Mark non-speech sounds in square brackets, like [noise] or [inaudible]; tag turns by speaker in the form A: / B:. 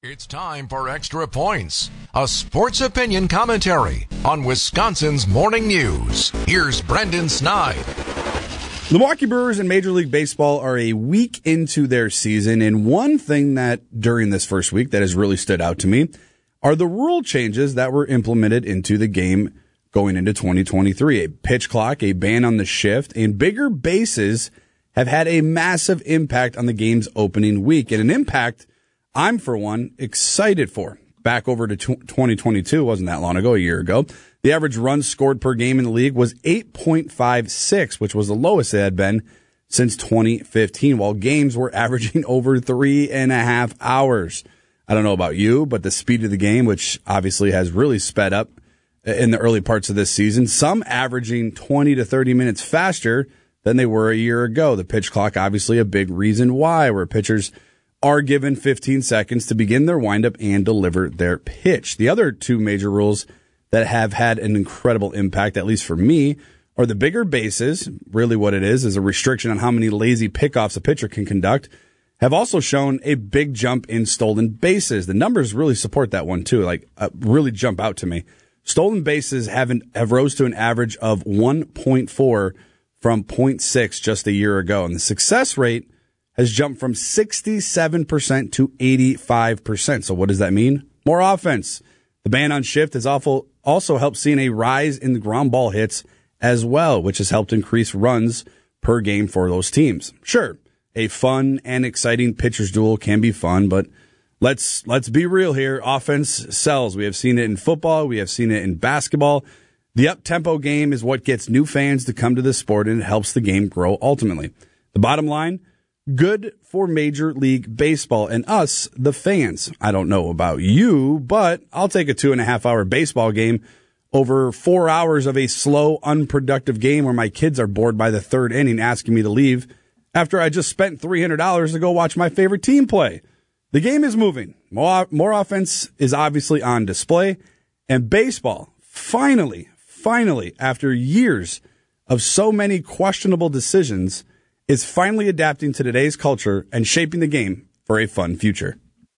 A: It's time for Extra Points, a sports opinion commentary on Wisconsin's morning news. Here's Brendan Snide.
B: The Milwaukee Brewers in Major League Baseball are a week into their season, and one thing that during this first week that has really stood out to me are the rule changes that were implemented into the game going into 2023. A pitch clock, a ban on the shift, and bigger bases have had a massive impact on the game's opening week, and an impact – I'm, for one, excited for. Back over to 2022, wasn't that long ago, a year ago. The average runs scored per game in the league was 8.56, which was the lowest it had been since 2015, while games were [laughs] averaging over three and a half hours. I don't know about you, but the speed of the game, which obviously has really sped up in the early parts of this season, some averaging 20 to 30 minutes faster than they were a year ago. The pitch clock, obviously a big reason why, where pitchers – are given 15 seconds to begin their windup and deliver their pitch. The other two major rules that have had an incredible impact, at least for me, are the bigger bases. Really, what it is is a restriction on how many lazy pickoffs a pitcher can conduct. Have also shown a big jump in stolen bases. The numbers really support that one too. Like, uh, really jump out to me. Stolen bases haven't have rose to an average of 1.4 from 0.6 just a year ago, and the success rate has jumped from 67% to 85%. So what does that mean? More offense. The ban on shift has also helped seeing a rise in the ground ball hits as well, which has helped increase runs per game for those teams. Sure, a fun and exciting pitcher's duel can be fun, but let's let's be real here. Offense sells. We have seen it in football, we have seen it in basketball. The up tempo game is what gets new fans to come to the sport and it helps the game grow ultimately. The bottom line, good for Major League Baseball and us, the fans. I don't know about you, but I'll take a two and a half hour baseball game over four hours of a slow, unproductive game where my kids are bored by the third inning asking me to leave after I just spent $300 to go watch my favorite team play. The game is moving. More, more offense is obviously on display. And baseball, finally, finally, after years of so many questionable decisions, is finally adapting to today's culture and shaping the game for a fun future.